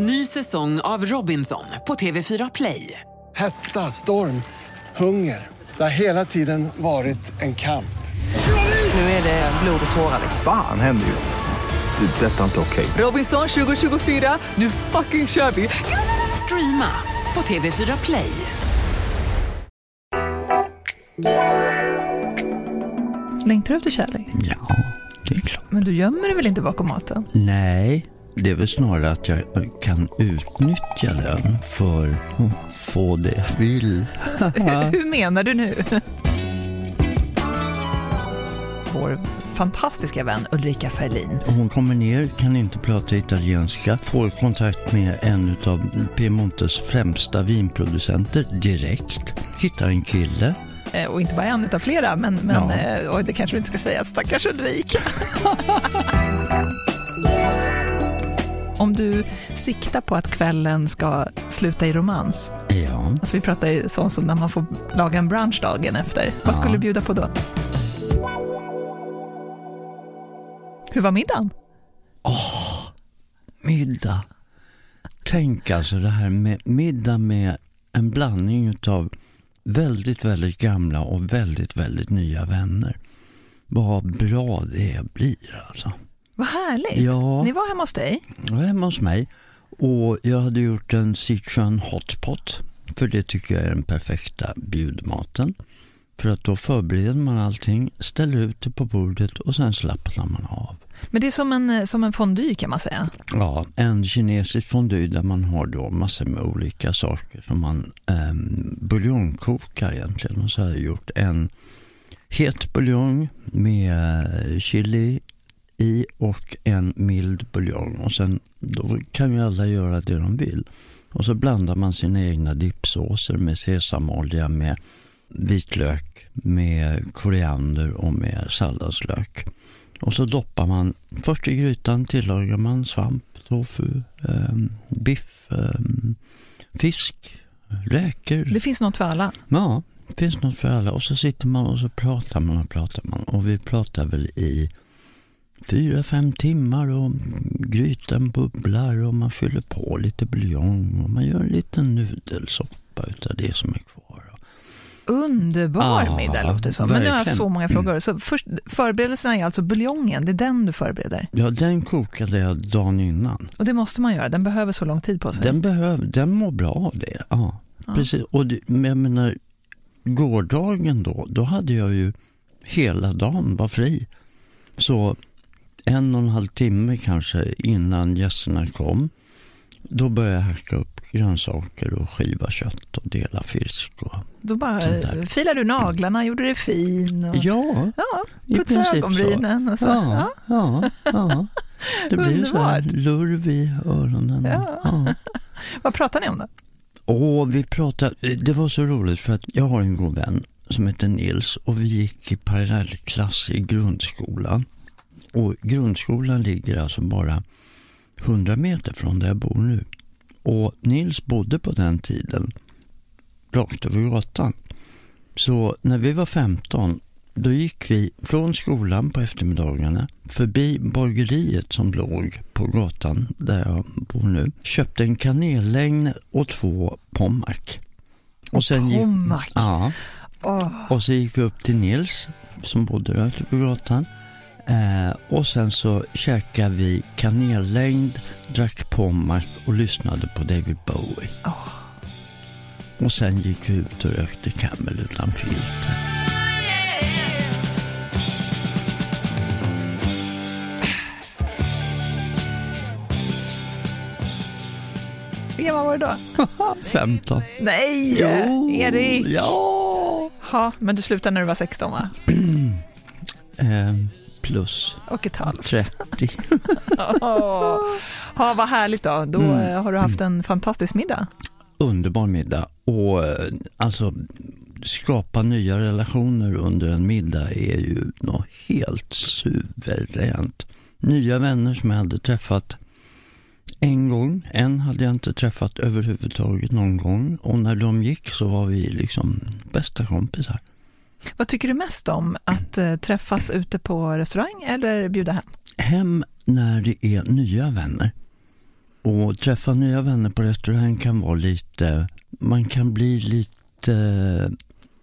Ny säsong av Robinson på TV4 Play. Hetta, storm, hunger. Det har hela tiden varit en kamp. Nu är det blod och tårar. Fan händer just nu. Det. är Detta är inte okej. Robinson 2024, nu fucking kör vi! Streama på TV4 Play. Längtar du efter kärlek? Ja, det är klart. Men du gömmer dig väl inte bakom maten? Nej, det är väl snarare att jag kan utnyttja den för att få det jag vill. Hur menar du nu? Vår fantastiska vän Ulrika Ferlin. Hon kommer ner, kan inte prata italienska, får kontakt med en av Piemontes främsta vinproducenter direkt, hittar en kille. Eh, Och inte bara en utav flera, men, men Ja. eh, det kanske du inte ska säga. Stackars Ulrika. Om du siktar på att kvällen ska sluta i romans, Ja, alltså vi pratar ju sånt som när man får laga en brunch dagen efter, vad skulle Ja. du bjuda på då? Hur var middagen? middag. Tänk alltså det här med middag med en blandning av väldigt, väldigt gamla och väldigt, väldigt nya vänner. Vad bra det blir alltså. Vad härligt. Ja. Ni var hemma hos dig. Jag var hemma hos mig och jag hade gjort en Sichuan hotpot för det tycker jag är den perfekta bjudmaten. För att då förbereder man allting, ställer ut det på bordet och sen slappnar man av. Men det är som en, som en fondue kan man säga. Ja, en kinesisk fondue där man har då massor med olika saker som man um, buljongkokar egentligen. Och så har jag gjort en het buljong med eh, chili i och en mild buljong. Och sen då kan ju alla göra det de vill. Och så blandar man sina egna dippsåser med sesamolja, med vitlök, med koriander och med salladslök. Och så doppar man, först i grytan tillagar man svamp, tofu, eh, biff, eh, fisk, räkor. Det finns något för alla. Ja, det finns något för alla. Och så sitter man och så pratar man och pratar man. Och vi pratar väl i fyra, fem timmar och grytan bubblar och man fyller på lite buljong och man gör en liten nudelsoppa utav det som är kvar. Underbar Ja, middag låter det som. Men nu har jag så många frågor. Så först, förberedelserna är alltså buljongen, det är den du förbereder. Ja, den kokade jag dagen innan. Och det måste man göra, den behöver så lång tid på sig. Den, behöv, den mår bra av det. Ja, precis. Och det, men jag menar, gårdagen då, då hade jag ju hela dagen var fri. Så en och en halv timme kanske innan gästerna kom, då började jag hacka upp grönsaker och skiva kött och dela fisk. Och, Då bara filade du naglarna, gjorde det fin. Och, ja, ja, putsade ögonbrynen. Och så. ja, ja, ja. Det blir så här lurv i öronen. Ja. Ja. Vad pratar ni om då? Och vi pratade, det var så roligt för att jag har en god vän som heter Nils och vi gick i parallellklass i grundskolan. Och grundskolan ligger alltså bara 100 meter från där jag bor nu. Och Nils bodde på den tiden rakt över gatan. Så när vi var 15 då gick vi från skolan på eftermiddagarna förbi bageriet som låg på gatan där jag bor nu. Köpte en kanellängd och två pommac. Och sen gick- Pommac? Ja, Åh, och så gick vi upp till Nils som bodde där ute på gatan. Eh, och sen så käkade vi kanellängd, drack pommac och lyssnade på David Bowie. Och sen gick vi ut och rökte Camel utan filter. Vilken var det då? 15. Nej, Jo, Erik! Ja. Ja, men du slutade när du var 16 va? Eh, plus Och ett halvt. 30. Åh. Ja, vad härligt då. Då Mm. eh, har du haft en fantastisk middag. Underbar middag. Och eh, alltså skapa nya relationer under en middag är ju något helt suveränt. Nya vänner som jag hade träffat en gång. En hade jag inte träffat överhuvudtaget någon gång. Och när de gick så var vi liksom bästa kompisar. Vad tycker du mest om? Att eh, träffas ute på restaurang eller bjuda hem? Hem när det är nya vänner. Och träffa nya vänner på restaurang kan vara lite, man kan bli lite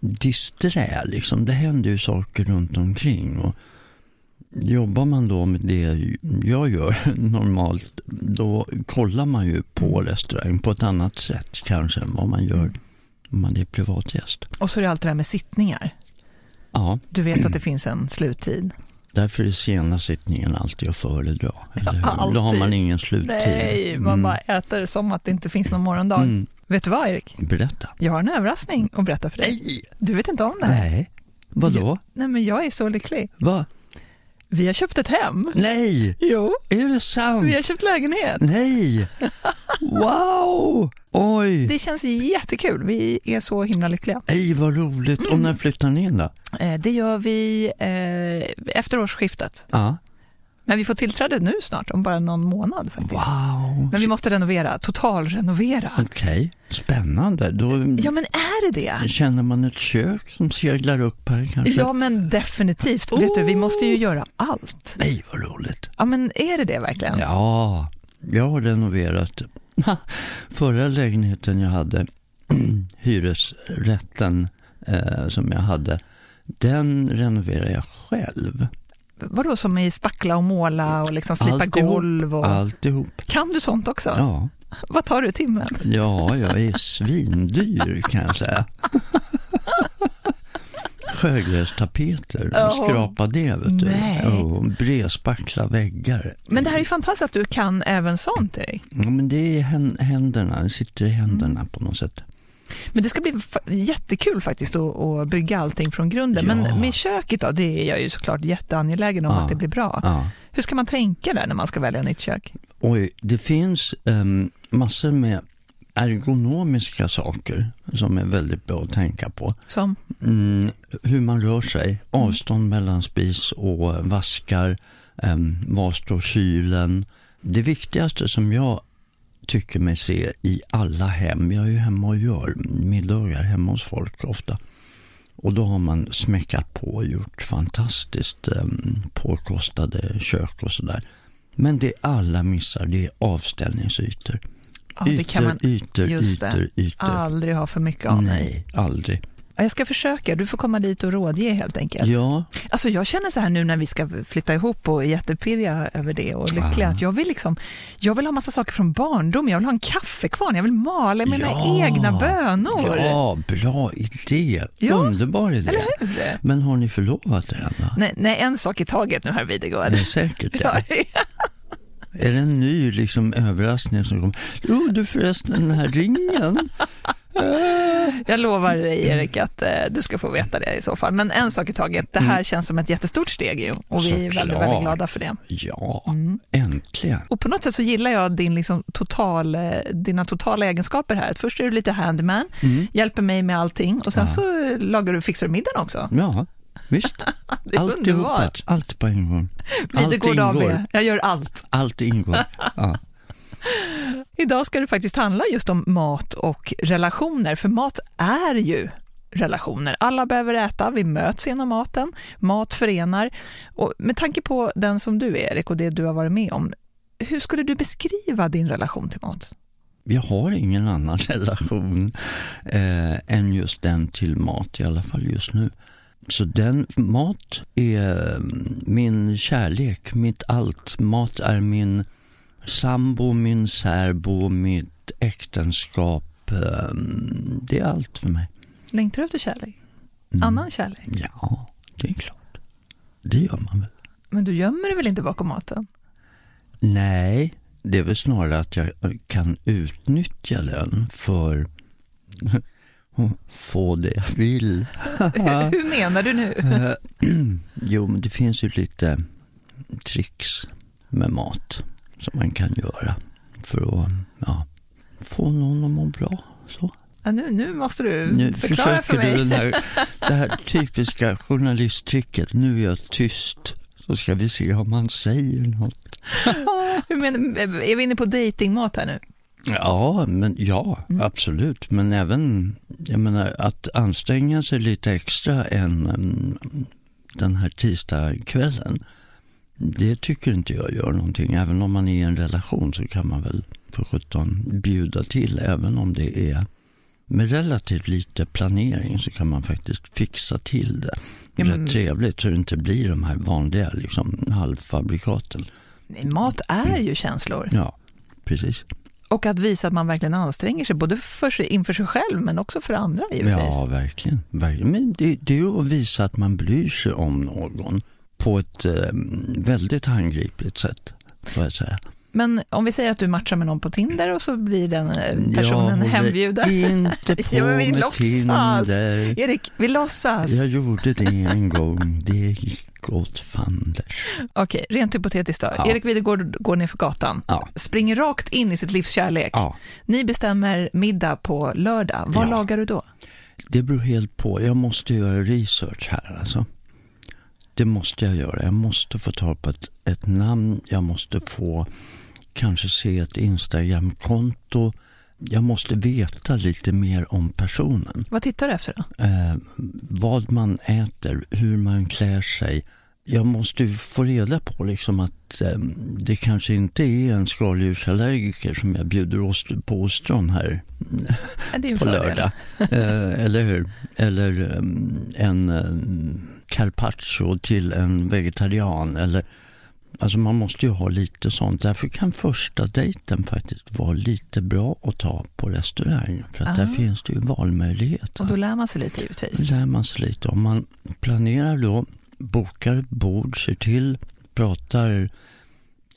disträ liksom. Det händer ju saker runt omkring och jobbar man då med det jag gör normalt, då kollar man ju på restaurang på ett annat sätt kanske än vad man gör om man är privatgäst. Och så är det allt det där med sittningar. Ja, Du vet att det finns en sluttid. därför är sena sittningen alltid att föredra. Hur? Då har man ingen sluttid. Nej, man Mm. bara äter som att det inte finns någon morgondag. Mm. Vet du vad Erik? Berätta. Jag har en överraskning att berätta för dig. Nej! Du vet inte om det här? Nej. Vadå? Nej, men jag är så lycklig. Va? Vi har köpt ett hem. Nej! Jo, Är det sant? vi har köpt lägenhet. Nej! Wow! Oj! Det känns jättekul. Vi är så himla lyckliga. Nej, vad roligt. Och när flyttar ni in då? Eh, Det gör vi eh, efter årsskiftet. Ja. Men vi får tillträde nu snart, om bara någon månad. Faktiskt. Wow! Men vi måste renovera, totalrenovera. Okej, spännande. Då Ja, men är det det? känner man ett kök som seglar upp här kanske? Ja, men definitivt. Vet du, vi måste ju göra allt. Nej, vad roligt. Ja, men är det det verkligen? Ja, jag har renoverat förra lägenheten jag hade, hyresrätten eh, som jag hade, den renoverade jag själv. Vadå som i spackla och måla och liksom slipa Alltihop. golv? Och... Alltihop. Kan du sånt också? Ja. Vad tar du timmen? ja, jag är svindyr kan jag säga. Sjögrästapeter, Ja. skrapa det vet du. Och bredspackla väggar. Men det här är fantastiskt att du kan även sånt, Erik. Ja, men det är hän- händerna, det sitter i händerna på något sätt. Men det ska bli jättekul faktiskt att, bygga allting från grunden. Ja. Men med köket då, det är jag ju såklart jätteangelägen om Ja. att det blir bra. Ja. Hur ska man tänka där när man ska välja nytt kök? Oj, det finns um, massor med ergonomiska saker som är väldigt bra att tänka på. Som, Mm, hur man rör sig, avstånd mellan spis och vaskar, um, var står kylen. Det viktigaste som jag tycker mig se i alla hem, jag är ju hemma och gör middagar hemma hos folk ofta. Och då har man smäckat på och gjort fantastiskt um, påkostade kök och sådär. Men det alla missar, det är avställningsytor. ja, det kan man ytor, just det. ytor, ytor. aldrig ha för mycket av. Nej, aldrig. Ja, Jag ska försöka, du får komma dit och rådge helt enkelt. Ja, Alltså jag känner så här nu när vi ska flytta ihop och är jättepirriga över det och lyckliga, att jag vill, liksom, jag vill ha massa saker från barndom, jag vill ha en kaffekvarn, jag vill mala mina Ja. egna bönor. Ja, bra idé. Ja, Underbar idé. Men har ni förlovat er? Nej, nej, en sak i taget nu, herr Videgård. Säkert det? Ja, Är det en ny liksom, överraskning som kommer? Jo, du förresten, den här ringen. Jag lovar dig Erik att eh, du ska få veta det i så fall. Men en sak i taget, det här känns som ett jättestort steg ju, och vi är väldigt, väldigt glada för det. Ja, Mm. äntligen. Och på något sätt så gillar jag din liksom total, eh, dina totala egenskaper här. Först är du lite handyman, Mm. hjälper mig med allting och sen så lagar du, fixar du middagen också. Ja, visst. Det är Alltihopa. underbart. Allt på en gång. Allt Videgård AB, ingår. jag gör allt. Allt ingår. Ja. Idag ska det faktiskt handla just om mat och relationer, för mat är ju relationer. Alla behöver äta, vi möts genom maten, mat förenar. Och med tanke på den som du är, Erik, och det du har varit med om, hur skulle du beskriva din relation till mat? Jag har ingen annan relation eh, än just den till mat, i alla fall just nu. Så den, mat är min kärlek, mitt allt. Mat är min sambo, min särbo, mitt äktenskap. Eh, det är allt för mig. Längtar du efter kärlek? Mm. Annan kärlek? Ja, det är klart. Det gör man väl. Men du gömmer dig väl inte bakom maten? Nej, det är väl snarare att jag kan utnyttja den för få det jag vill. Hur menar du nu? Jo, men det finns ju lite tricks med mat som man kan göra för att ja, få någon att må bra. Så. Ja, nu, nu måste du Nu förklara för försöker mig. du den här, det här typiska journalisttricket. Nu är jag tyst så ska vi se om man säger något. Hur menar, är vi inne på datingmat här nu? Ja, men ja, absolut. Men även jag menar, att anstränga sig lite extra än mm, den här tisdagskvällen. Det tycker inte jag gör någonting. Även om man är i en relation så kan man väl för sjutton bjuda till. Även om det är med relativt lite planering så kan man faktiskt fixa till det Ja, men- rätt trevligt så det inte blir de här vanliga liksom, halvfabrikaten. Mat är ju känslor. Ja, precis. Och att visa att man verkligen anstränger sig, både för sig, inför sig själv men också för andra givetvis. Ja, verkligen. verkligen. Men det, det är ju att visa att man bryr sig om någon på ett eh, väldigt handgripligt sätt, får jag säga. Men om vi säger att du matchar med någon på Tinder och så blir den eh, personen jag hembjuden. håller inte på Ja, vi med låtsas. Tinder. Erik, vi låtsas. Jag gjorde det en gång. Det gick åt fanders. Okej, rent hypotetiskt då. Ja. Erik Videgård går ner för gatan, Ja. springer rakt in i sitt livs kärlek. Ja. Ni bestämmer middag på lördag. Vad lagar du då? Det beror helt på. Jag måste göra research här alltså. Det måste jag göra. Jag måste få ta på ett, ett namn. Jag måste få kanske se ett Instagramkonto. Jag måste veta lite mer om personen. Vad tittar du efter då? Eh, vad man äter, hur man klär sig. Jag måste få reda på liksom att eh, det kanske inte är en skaldjursallergiker som jag bjuder ost- på ostron här på fördel. lördag. Eh, eller hur? Eller um, en um, carpaccio till en vegetarian. Eller, alltså man måste ju ha lite sånt. Därför kan första dejten faktiskt vara lite bra att ta på restaurang. För att där Ah. finns det ju valmöjligheter. Och då lär man sig lite givetvis. Det lär man sig lite om. Man planerar då, bokar bord, ser till, pratar.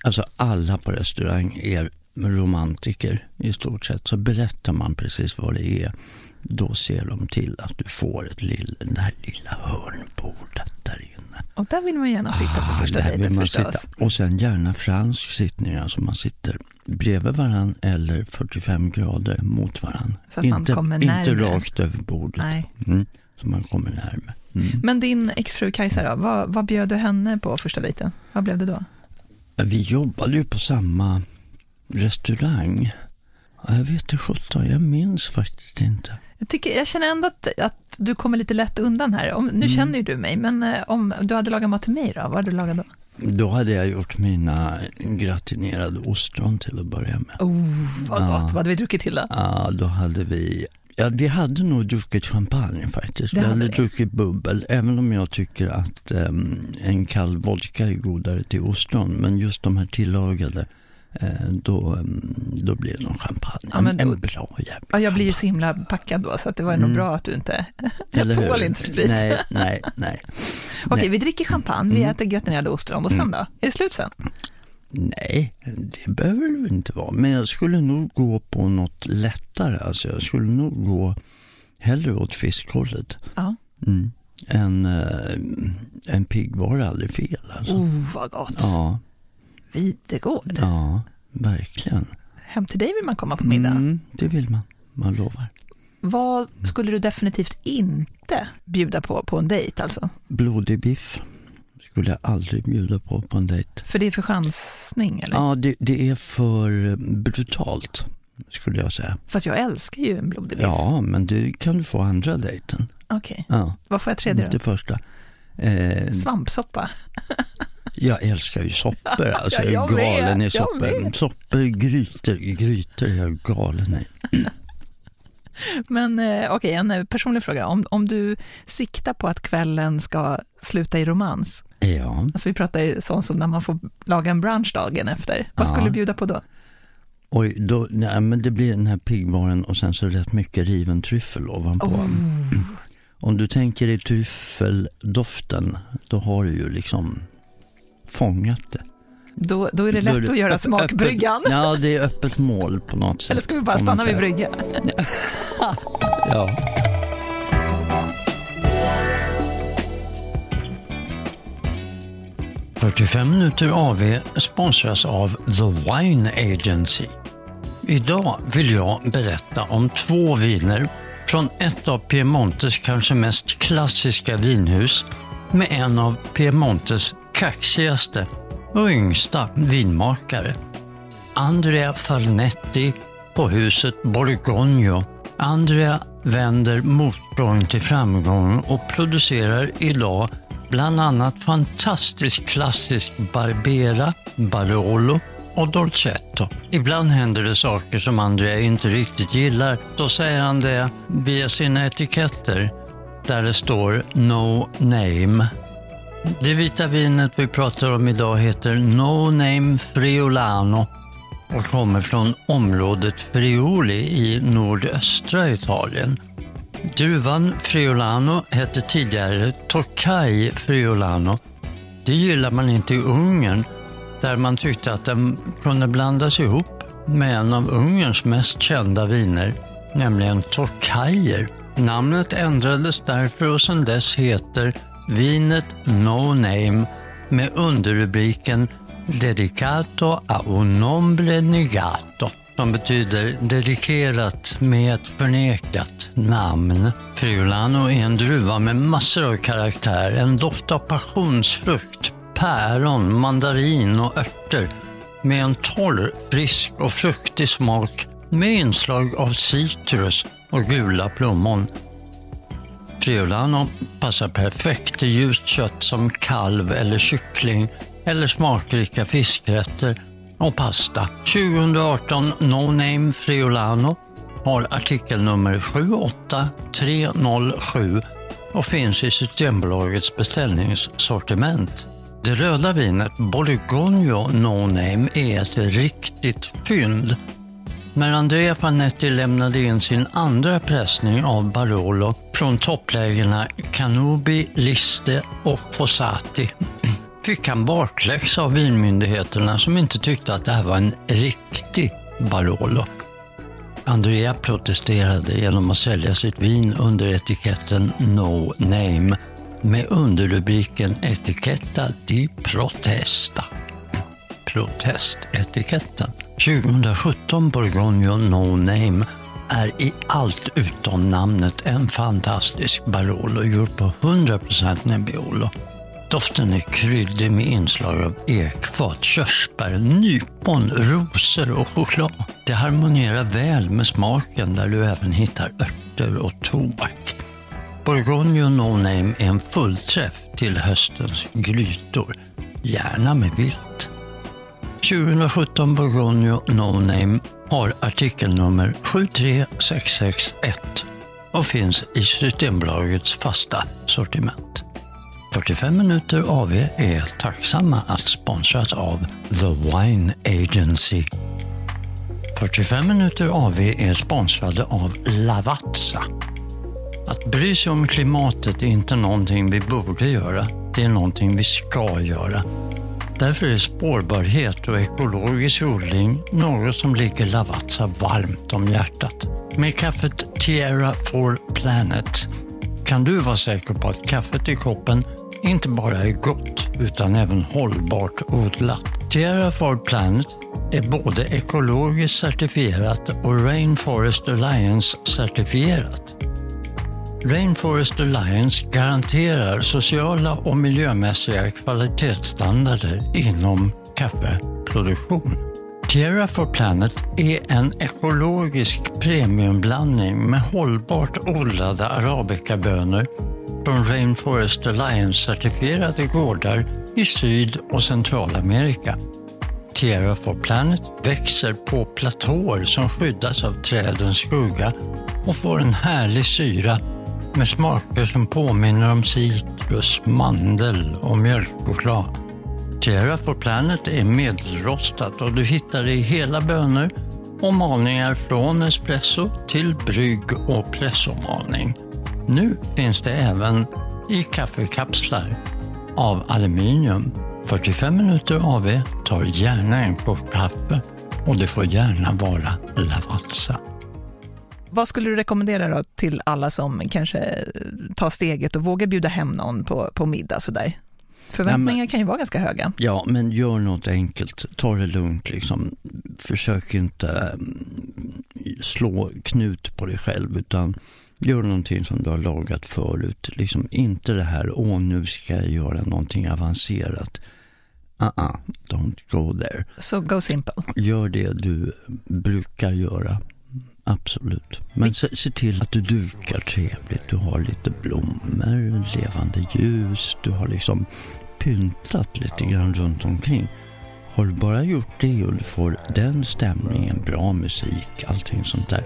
Alltså alla på restaurang är romantiker i stort sett. Så berättar man precis vad det är. Då ser de till att du får ett lill, det här lilla hörnbordet där inne. Och där vill man gärna sitta på Ah, första dejten man förstås. sitta. Och sen gärna fransk sittning, alltså man sitter bredvid varann eller 45 grader mot varann. Så att man inte, kommer inte närmare. rakt över bordet. Nej. Mm, så man kommer närmare. Mm. Men din exfru Kajsa då, vad, vad bjöd du henne på första dejten? Vad blev det då? Vi jobbade ju på samma restaurang. Ja, Jag vet inte sjutton, jag minns faktiskt inte. Jag, tycker, jag känner ändå att, att du kommer lite lätt undan här. Om, Mm. nu känner ju du mig, men eh, om du hade lagat mat till mig då, vad hade du lagat då? Då hade jag gjort mina gratinerade ostron till att börja med. Oh, vad gott. Vad hade vi druckit till då? Ja, då hade vi... Ja, vi hade nog druckit champagne faktiskt. Det vi hade vi. druckit bubbel, även om jag tycker att em, en kall vodka är godare till ostron. Men just de här tillagade, då, em, då blir det nog champagne. Ja, då- en bra jävla Ja, jag blir ju så himla packad då, så att det var nog bra att du inte... Jag Mm. Tål inte sprit. Nej, nej, nej. Okej, nej. vi dricker champagne, vi Mm. äter gratinerade ostron och sen då? Är det slut sen? Nej, det behöver det inte vara. Men jag skulle nog gå på något lättare. Alltså jag skulle nog gå hellre åt fiskhållet. Ja. Mm. En, eh, en pigg var aldrig fel. Alltså. Oh, vad gott. Ja, Videgård. ja, verkligen. Hem till dig vill man komma på middag. Mm, det vill man, man lovar. Vad skulle du definitivt inte bjuda på på en dejt alltså? Blodig biff skulle jag aldrig bjuda på på en dejt. För det är för chansning eller? Ja, det, det är för brutalt skulle jag säga. Fast jag älskar ju en blodig biff. Ja, men det kan du få andra dejten. Okej, Ja, vad får jag tredje då? första. Eh, Svampsoppa. jag älskar ju soppor, alltså Ja, jag är jag galen i vet, jag soppor. Soppor, grytor, grytor är jag galen i. Men eh, okej, en eh, personlig fråga. Om, om du siktar på att kvällen ska sluta i romans, Ja, alltså vi pratar ju sånt som när man får laga en brunch dagen efter, vad Ja. skulle du bjuda på då? oj, då, nej, men det blir den här piggvaren och sen så rätt mycket riven tryffel ovanpå. Oh. Om du tänker i tryffeldoften, då har du ju liksom fångat det. Då, då är det är lätt att göra smakbryggan. Öppet, ja, det är öppet mål på något sätt. Eller ska vi bara stanna vid säga. brygga? Ja. ...45 minuter AV sponsras av The Wine Agency. Idag vill jag berätta om två viner från ett av Piemontes kanske mest klassiska vinhus med en av Piemontes kaxigaste och yngsta vinmakare. Andrea Farnetti på huset Borgogno. Andrea vänder motorn till framgång och producerar idag bland annat fantastiskt klassisk Barbera, Barolo och Dolcetto. Ibland händer det saker som Andrea inte riktigt gillar. Då säger han det via sina etiketter där det står No Name. Det vita vinet vi pratar om idag heter No Name Friulano och kommer från området Friuli i nordöstra Italien. Druvan Friulano hette tidigare Tokai Friulano. Det gillar man inte i Ungern där man tyckte att den kunde blandas ihop med en av Ungerns mest kända viner, nämligen Tokajer. Namnet ändrades därför och sedan dess heter vinet No Name med underrubriken Dedicato a un nombre negato som betyder dedikerat med ett förnekat namn. Friulano är en druva med massor av karaktär, en doft av passionsfrukt, päron, mandarin och örter med en torr, frisk och fruktig smak med inslag av citrus och gula plommon. Friulano passar perfekt till ljust kött som kalv eller kyckling eller smakrika fiskrätter och pasta. 2018 No Name Friulano har artikelnummer 78307 och finns i Systembolagets beställningssortiment. Det röda vinet Borgogno No Name är ett riktigt fynd. När Andrea Fanetti lämnade in sin andra pressning av Barolo från topplägena Canubi, Liste och Fossati fick han bakläxa av vinmyndigheterna som inte tyckte att det här var en riktig Barolo. Andrea protesterade genom att sälja sitt vin under etiketten No Name med underrubriken Etiketta di Protesta. Protestetiketten. 2017 Bourgogne No Name är i allt utom namnet en fantastisk Barolo gjord på 100% Nebbiolo. Doften är kryddig med inslag av ekfat, körsbär, nypon, rosor och choklad. Det harmonierar väl med smaken där du även hittar örter och tobak. Bourgogne No Name är en fullträff till höstens grytor, gärna med vilt. 2017 Borgonio No Name har artikelnummer 73661 och finns i Systembolagets fasta sortiment. 45 minuter AV är tacksamma att sponsras av The Wine Agency. 45 minuter AV är sponsrade av Lavazza. Att bry sig om klimatet är inte någonting vi borde göra, det är någonting vi ska göra. Därför är spårbarhet och ekologisk odling något som ligger Lavazza varmt om hjärtat. Med kaffet Tierra for Planet kan du vara säker på att kaffet i koppen inte bara är gott utan även hållbart odlat. Tierra for Planet är både ekologiskt certifierat och Rainforest Alliance certifierat. Rainforest Alliance garanterar sociala och miljömässiga kvalitetsstandarder inom kaffeproduktion. Tierra for Planet är en ekologisk premiumblandning med hållbart odlade arabikabönor från Rainforest Alliance-certifierade gårdar i Syd och Centralamerika. Tierra for Planet växer på platåer som skyddas av trädens skugga och får en härlig syra med smaker som påminner om citrus, mandel och mjölkchoklad. Terra for Planet är medelrostat och du hittar det i hela bönor och malningar från espresso till brygg och pressomalning. Nu finns det även i kaffekapslar av aluminium. 45 minuter AV tar gärna en kopp kaffe och det får gärna vara Lavazza. Vad skulle du rekommendera då till alla som kanske tar steget och vågar bjuda hem någon på, på middag sådär? Förväntningar ja, men, kan ju vara ganska höga. Ja, men gör något enkelt. Ta det lugnt. Liksom. Försök inte mm, slå knut på dig själv utan Gör någonting som du har lagat förut. Liksom inte det här, åh nu ska jag göra någonting avancerat. Uh-uh, don't go there. Så so go simple. Gör det du brukar göra. Absolut. Men se, se till att du dukar trevligt. Du har lite blommor, levande ljus. Du har liksom pyntat lite grann runt omkring. Har du bara gjort det och du får den stämningen, bra musik, allting sånt där.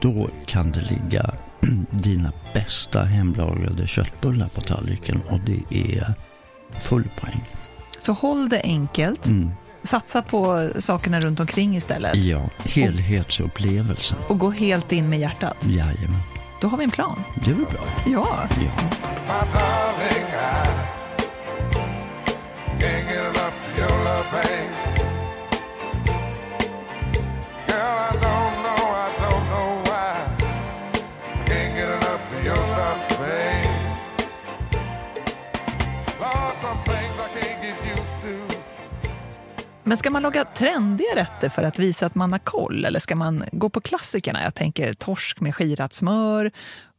Då kan det ligga dina bästa hemlagade köttbullar på tallriken och det är full poäng. Så håll det enkelt. Mm. Satsa på sakerna runt omkring istället. Ja, helhetsupplevelsen. Och gå helt in med hjärtat. Jajamän, Då har vi en plan. det är väl bra. Ja. Ja. Men ska man laga trendiga rätter för att visa att man har koll eller ska man gå på klassikerna? Jag tänker torsk med skirat smör,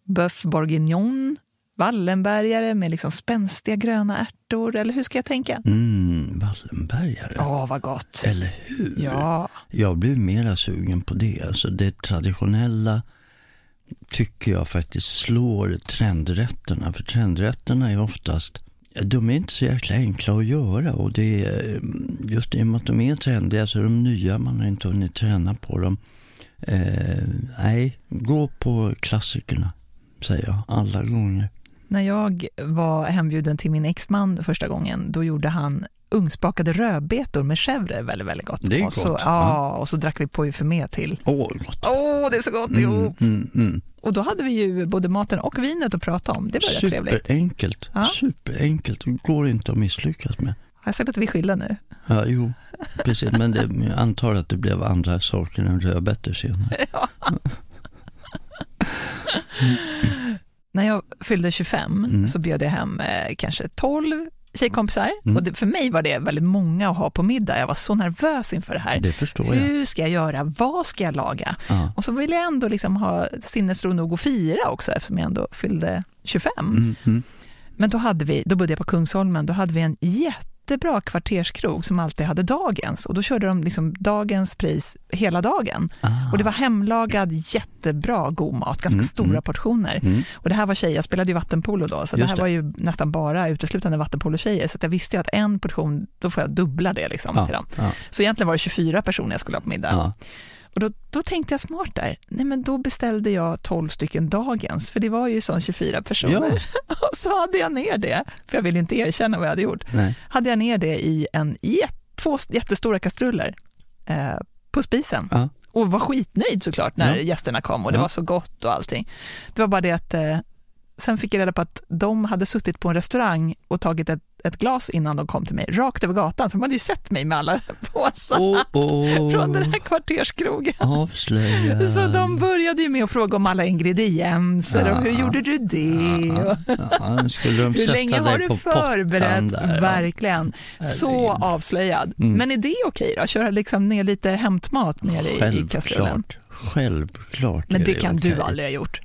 bœuf bourguignon, Wallenbergare med liksom spänstiga gröna ärtor. Eller hur ska jag tänka? Mm, Wallenbergare. Åh, vad gott! Eller hur? Ja, Jag blir mera sugen på det. Alltså det traditionella tycker jag faktiskt slår trendrätterna. För trendrätterna är oftast, de är inte så jäkla enkla att göra. Och det är, eh, just i och med att de är trendiga så är de nya, man har inte hunnit träna på dem. Eh, nej, gå på klassikerna, säger jag, alla gånger. när jag var hembjuden till min exman första gången, då gjorde han ugnsbakade rödbetor med chèvre väldigt, väldigt gott. Det är och så, gott, Ja, ja. och så drack vi på med till. Åh, gott. Åh, det är så gott ihop! Mm, mm. Och då hade vi ju både maten och vinet att prata om. Det var rätt trevligt. Superenkelt. Ja. Superenkelt. Det går inte att misslyckas med. Har jag sagt att vi är skilda nu? Ja, jo, precis. Men det, jag antar att det blev andra saker än rödbetor senare. När jag fyllde 25 Mm. så bjöd jag hem eh, kanske 12 tjejkompisar. Mm. Och det, för mig var det väldigt många att ha på middag. Jag var så nervös inför det här. Det förstår jag. Hur ska jag göra? Vad ska jag laga? Ja. Och så ville jag ändå liksom ha sinnesro nog att fira också eftersom jag ändå fyllde 25. Mm, mm. Men då, hade vi, då bodde jag på Kungsholmen, då hade vi en jättebra kvarterskrog som alltid hade dagens och då körde de liksom dagens pris hela dagen. Ah. Och det var hemlagad jättebra god mat, ganska Mm, stora mm. portioner. Mm. Och det här var tjejer, jag spelade ju vattenpolo då, så det Just här det. var ju nästan bara uteslutande vattenpolotjejer. Så jag visste ju att en portion, då får jag dubbla det liksom till Ja, dem. ja, Så egentligen var det 24 personer jag skulle ha på middag. Ja. Och då, då tänkte jag smart där, nej men då beställde jag 12 stycken dagens, för det var ju sån 24 personer. Och så hade jag ner det, för jag ville inte erkänna vad jag hade gjort, Nej. hade jag ner det i en två jättestora kastruller eh, på spisen. Ja. Och var skitnöjd såklart när Ja. gästerna kom och det Ja. var så gott och allting. Det var bara det att eh, sen fick jag reda på att de hade suttit på en restaurang och tagit ett, ett glas innan de kom till mig, rakt över gatan, så de hade ju sett mig med alla påsar Åh, åh, från den här kvarterskrogen. avslöja. Så de började ju med att fråga om alla ingredienser och hur Ja. gjorde du det? Ja, skulle de hur sätta länge har du förberett? där? Verkligen. Så avslöjad. Mm. Men är det okej då? Köra liksom ner lite hämtmat nere i, i kastrullen? Självklart. Självklart Men är det kan okej. du aldrig ha gjort.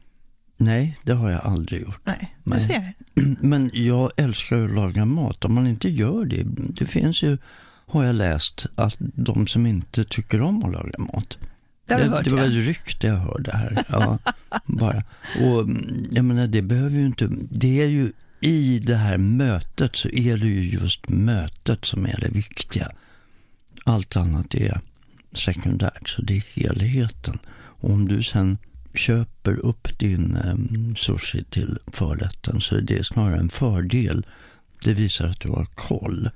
Nej, det har jag aldrig gjort. Nej, du Nej. ser. Men jag älskar att laga mat. Om man inte gör det, det finns ju, har jag läst, att de som inte tycker om att laga mat. Det det, hört, det var ett rykte jag hörde här. Ja, bara. Och mm, jag menar, det behöver ju inte, det är ju i det här mötet så är det ju just mötet som är det viktiga. Allt annat är sekundärt, så det är helheten. Och om du sen köper upp din eh, sushi till förrätten så är det snarare en fördel. Det visar att du har koll.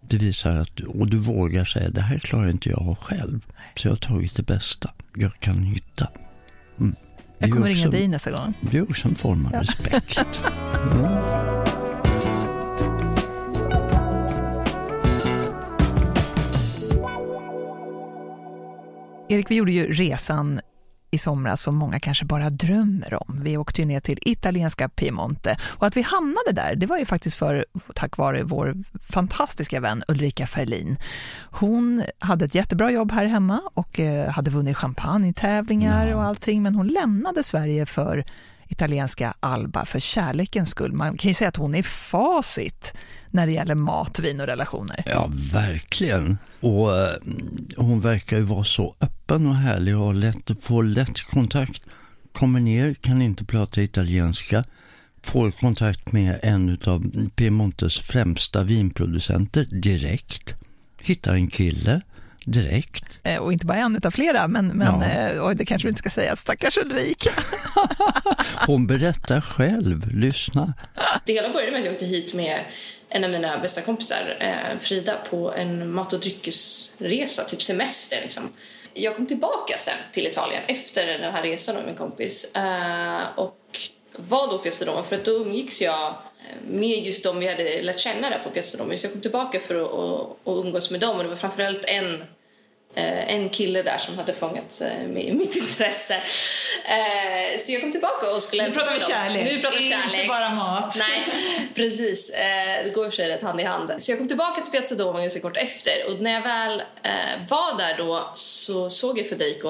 Det visar att och du vågar säga det här klarar inte jag av själv. Så jag har tagit det bästa jag kan hitta. Mm. Det Jag kommer också, ringa dig nästa gång. Det är också en form av respekt. Mm. Erik, vi gjorde ju resan i somras som många kanske bara drömmer om. Vi åkte ju ner till italienska Piemonte och att vi hamnade där, det var ju faktiskt för tack vare vår fantastiska vän Ulrika Ferlin. Hon hade ett jättebra jobb här hemma och eh, hade vunnit champagnetävlingar Ja. och allting, men hon lämnade Sverige för italienska Alba för kärlekens skull. Man kan ju säga att hon är facit när det gäller mat, vin och relationer. Ja, verkligen. Och eh, hon verkar ju vara så öppen och härlig och lätt att får lätt kontakt. Kommer ner, kan inte prata italienska, får kontakt med en av Piemontes främsta vinproducenter direkt. Hittar en kille direkt. Eh, Och inte bara en utav flera, men, men Ja. eh, och det kanske du inte ska säga, stackars Ulrika. Hon berättar själv, lyssna. Det hela började med att jag åkte hit med en av mina bästa kompisar, eh, Frida, på en mat och dryckesresa, typ semester. Liksom. Jag kom tillbaka sen till Italien efter den här resan med min kompis och var då på Domo för att då umgicks jag med just dem vi hade lärt känna där på Piazza Domo. Så jag kom tillbaka för att, att, att umgås med dem och det var framförallt en Eh, en kille där som hade fångat eh, mi- mitt intresse. Eh, så jag kom tillbaka och skulle... Nu pratar vi kärlek, Nu pratar vi inte kärlek. bara mat. Nej, precis. Det går i och för sig rätt hand i hand. Så jag kom tillbaka till Piazza ganska kort efter och när jag väl var där då så såg jag Federico.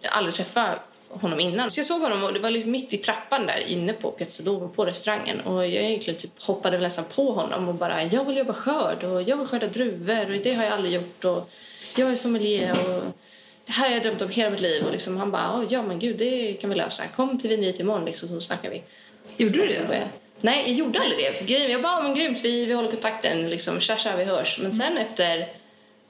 Jag aldrig träffat honom innan. Så jag såg honom och det var liksom mitt i trappan där inne på Piazza Domo på restaurangen och jag egentligen typ hoppade väl nästan på honom och bara jag vill jobba skörd och jag vill skörda druvor och det har jag aldrig gjort och jag är sommelier och det här har jag drömt om hela mitt liv och liksom han bara "Åh, ja men gud det kan vi lösa. Kom till vineriet imorgon liksom så snackar vi. Gjorde du det? Så började- Nej, jag gjorde aldrig det. För grejen, jag bara, "Ja, men grymt, vi, vi håller kontakten, liksom, tja tja, vi hörs. Men sen efter,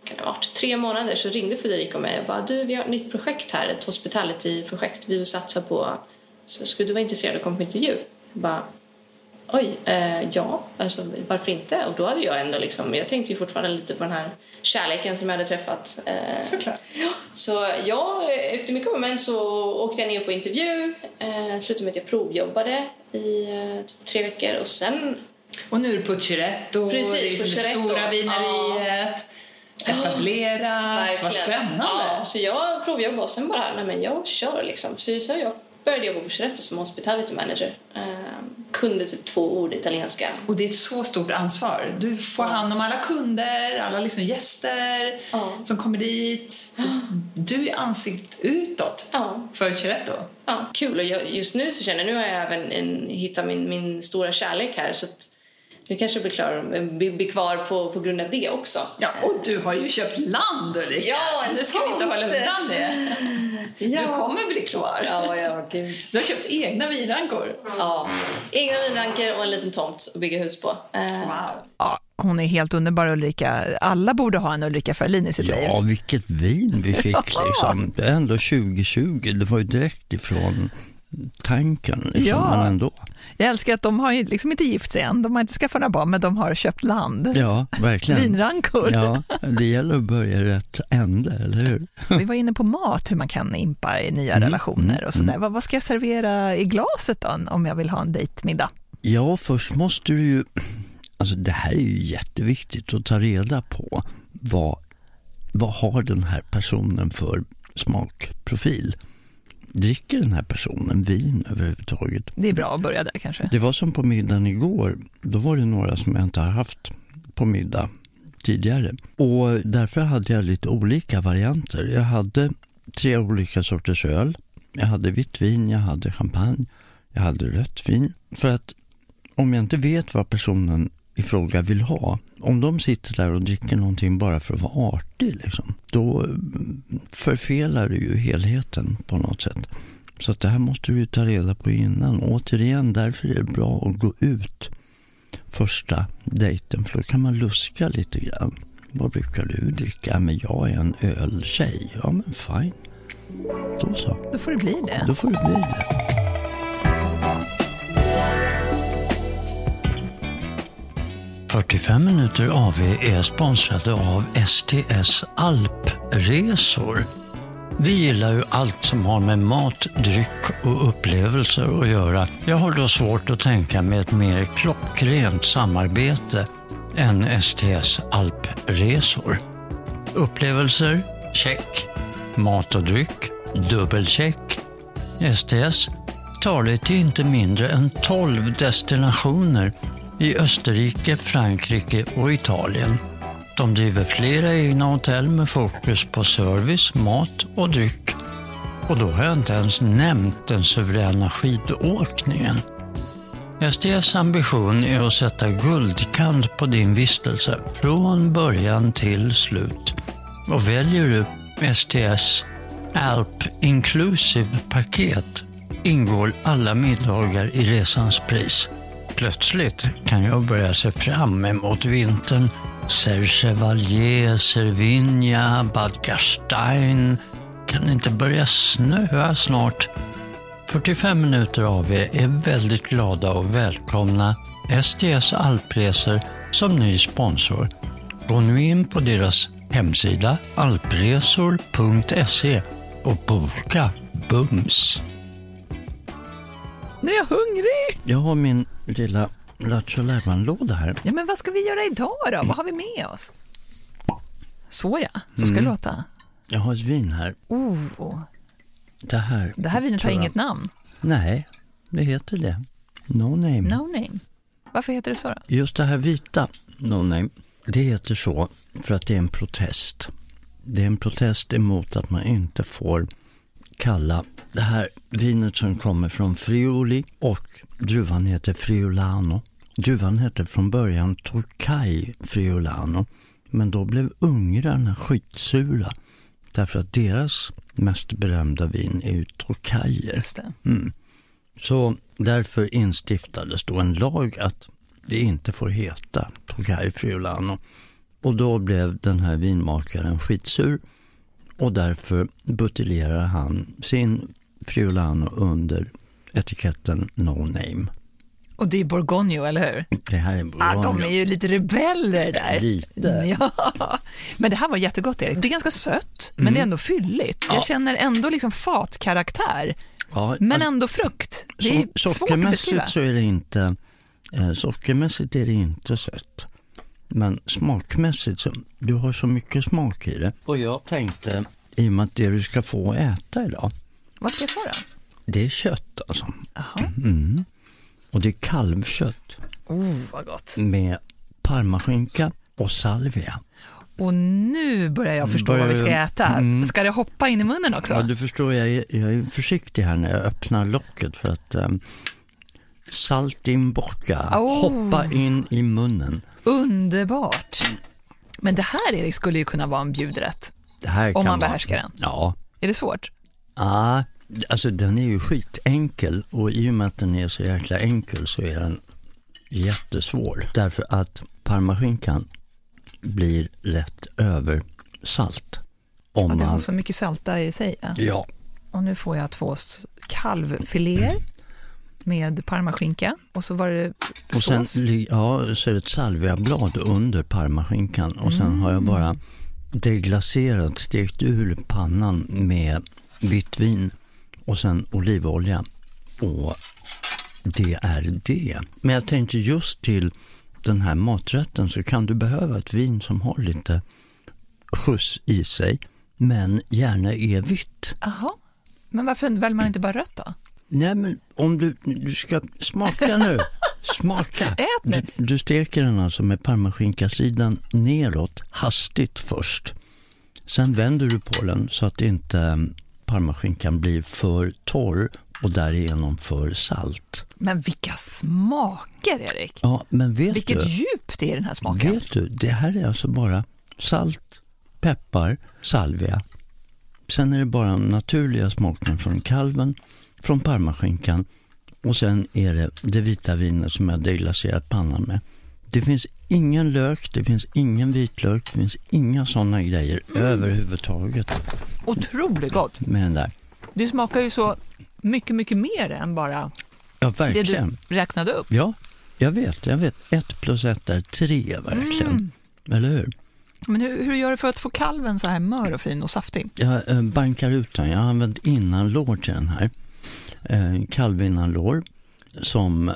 kan det ha varit, tre månader så ringde Federico mig och bara, du vi har ett nytt projekt här, ett hospitality-projekt vi vill satsa på. Så skulle du vara intresserad av att komma på intervju? Jag bara, oj, eh, ja, alltså varför inte? Och då hade jag ändå liksom, jag tänkte ju fortfarande lite på den här kärleken som jag hade träffat. Eh, Såklart. Ja, så jag, efter mycket om men så åkte jag ner på intervju. Eh, slutade med att jag provjobbade i eh, typ tre veckor och sen... Och nu är du på Chiretto, Precis, liksom på det stora vineriet, etablerat, vad spännande. Ja, så jag provjobbade och sen bara, nej men jag kör liksom. Så, så jag började jobba på Chiretto som hospitality manager. Eh, kunde typ två ord italienska. Och det är ett så stort ansvar. Du får hand om alla kunder, alla liksom gäster Ja. som kommer dit. Du är ansikt utåt Ja. för Chiretto. Ja, kul. Och jag, just nu så känner jag, nu har jag även en, hittat min, min stora kärlek här så att nu kanske blir, klar, blir, blir kvar på, på grund av det också. Ja, och du har ju köpt land Ulrika. Ja, en Nu ska vi inte hålla undan det. Du kommer bli klar. Ja, ja, gud. Du har köpt egna vinrankor. Ja. Egna vinranker och en liten tomt att bygga hus på. Eh, Wow. Ja, hon är helt underbar Ulrika. Alla borde ha en Ulrika Ferlin i sitt liv. Ja, vilket vin vi fick liksom. Det är ändå 2020, det var ju direkt ifrån tanken. Liksom, Ja. Men ändå. Jag älskar att de har liksom inte gift sig än, de har inte skaffat några barn, men de har köpt land. Ja, verkligen. Vinrankor. Ja, det gäller att börja rätt ände, eller hur? Vi var inne på mat, hur man kan impa i nya Mm, relationer och sådär. Vad, vad ska jag servera i glaset då, om jag vill ha en dejtmiddag? Ja, först måste du ju... Alltså det här är ju jätteviktigt att ta reda på. Vad, vad har den här personen för smakprofil? Dricker den här personen vin överhuvudtaget? Det är bra att börja där kanske. Det var som på middagen igår. Då var det några som jag inte har haft på middag tidigare. Och därför hade jag lite olika varianter. Jag hade tre olika sorters öl. Jag hade vitt vin, jag hade champagne, jag hade rött vin. För att om jag inte vet vad personen i fråga vill ha, om de sitter där och dricker någonting bara för att vara artig, liksom, då mm, förfelar du ju helheten på något sätt. Så att det här måste du ta reda på innan. Återigen, därför är det bra att gå ut första dejten, för då kan man luska lite grann. Vad brukar du dricka? Men jag är en öltjej. Ja, men fine. Då så. Då får det bli det. Då får det bli det. ...45 minuter AV är sponsrade av STS Alpresor. Vi gillar ju allt som har med mat, dryck och upplevelser att göra. Jag har då svårt att tänka mig ett mer klockrent samarbete än STS Alpresor. Upplevelser? Check. Mat och dryck? Dubbelcheck. STS tar dig till inte mindre än 12 destinationer i Österrike, Frankrike och Italien. De driver flera egna hotell med fokus på service, mat och dryck. Och då har jag inte ens nämnt den suveräna skidåkningen. STS ambition är att sätta guldkant på din vistelse från början till slut. Och väljer du STS Alp Inclusive paket ingår alla middagar i resans pris. Plötsligt kan jag börja se fram emot vintern. Serchevalier, Cervinia, Bad Gastein. Kan det inte börja snöa snart? 45 minuter av er är väldigt glada och välkomna STS Alpresor som ny sponsor. Gå nu in på deras hemsida alpresor.se och boka bums. Nu är jag hungrig! Jag har min lilla Lattjo låda här. Ja, men vad ska vi göra idag då? Vad har vi med oss? Så ja, så ska det låta. Jag har ett vin här. Oh, Det här, det här vinet har jag- inget namn. Nej, det heter det. No name. No name. Varför heter det så då? Just det här vita, no name, det heter så för att det är en protest. Det är en protest emot att man inte får kalla det här vinet som kommer från Friuli och druvan heter Friulano. Druvan hette från början Tokai Friulano men då blev ungrarna skitsura därför att deras mest berömda vin är ju. Just det. Så därför instiftades då en lag att det inte får heta Tokai Friulano. Och då blev den här vinmakaren skitsur och därför buteljerar han sin Friulano under etiketten No Name. Och det är Borgogno, eller hur? Det här är Ah, de är ju lite rebeller där. Lite. Ja. Men det här var jättegott, Erik. Det är ganska sött, men Mm. det är ändå fylligt. Jag känner ändå liksom fatkaraktär, Ja, men ändå frukt. Det är so- svårt att beskriva. så är det inte eh, sockermässigt är det inte sött. Men smakmässigt, så, du har så mycket smak i det. Och jag tänkte, i och med att det du ska få äta idag, Vad ska jag få då? det är kött alltså. Jaha. Och det är kalvkött Oh, vad gott. med parmaskinka och salvia. Och nu börjar jag förstå Börjar vad vi ska äta. Mm. Ska det hoppa in i munnen också? Ja, du förstår, jag är, jag är försiktig här när jag öppnar locket för att um, saltimbocca, Oh. hoppa in i munnen. Underbart. Men det här, Erik, skulle ju kunna vara en bjudrätt. Det här Om man vara- behärskar den. Ja, Är det svårt? Ja, alltså den är ju skitenkel och i och med att den är så jäkla enkel så är den jättesvår. Därför att parmaskinkan blir lätt översalt. Om Att det har man, så mycket salta i sig. Ja. ja, Och nu får jag två kalvfiléer med parmaskinka och så var det och sen sås. li- ja, så är det ett salviablad under parmaskinkan och sen har jag Mm. bara deglacerat, stekt ur pannan med vitt vin och sen olivolja. Och det är det. Men jag tänkte just till den här maträtten så kan du behöva ett vin som har lite skjuts i sig men gärna är vitt. Jaha. Men varför väljer man inte bara rött då? Nej men om du, du ska smaka nu. Smaka. Ät nu. Du, du steker den alltså med parmaskinkasidan neråt hastigt först. Sen vänder du på den så att inte parmaskinkan blir för torr och därigenom för salt. Men vilka smaker, Erik! Ja, men vet Vilket du, djup det är i den här smaken. vet du, det här är alltså bara salt, peppar, salvia. Sen är det bara naturliga smaken från kalven, från parmaskinkan och sen är det det vita vinet som jag deglacerat pannan med. Det finns ingen lök, det finns ingen vitlök, det finns inga sådana grejer överhuvudtaget Otroligt gott. med den där. Det smakar ju så mycket, mycket mer än bara Ja, det verkligen. du räknade upp. Ja, jag vet, jag vet. Ett plus ett är tre, verkligen. Mm. Eller hur? Men hur, hur gör du för att få kalven så här mör och fin och saftig? Jag eh, bankar ut den. Jag har använt innanlår till den här. Eh, kalvinnanlår som eh,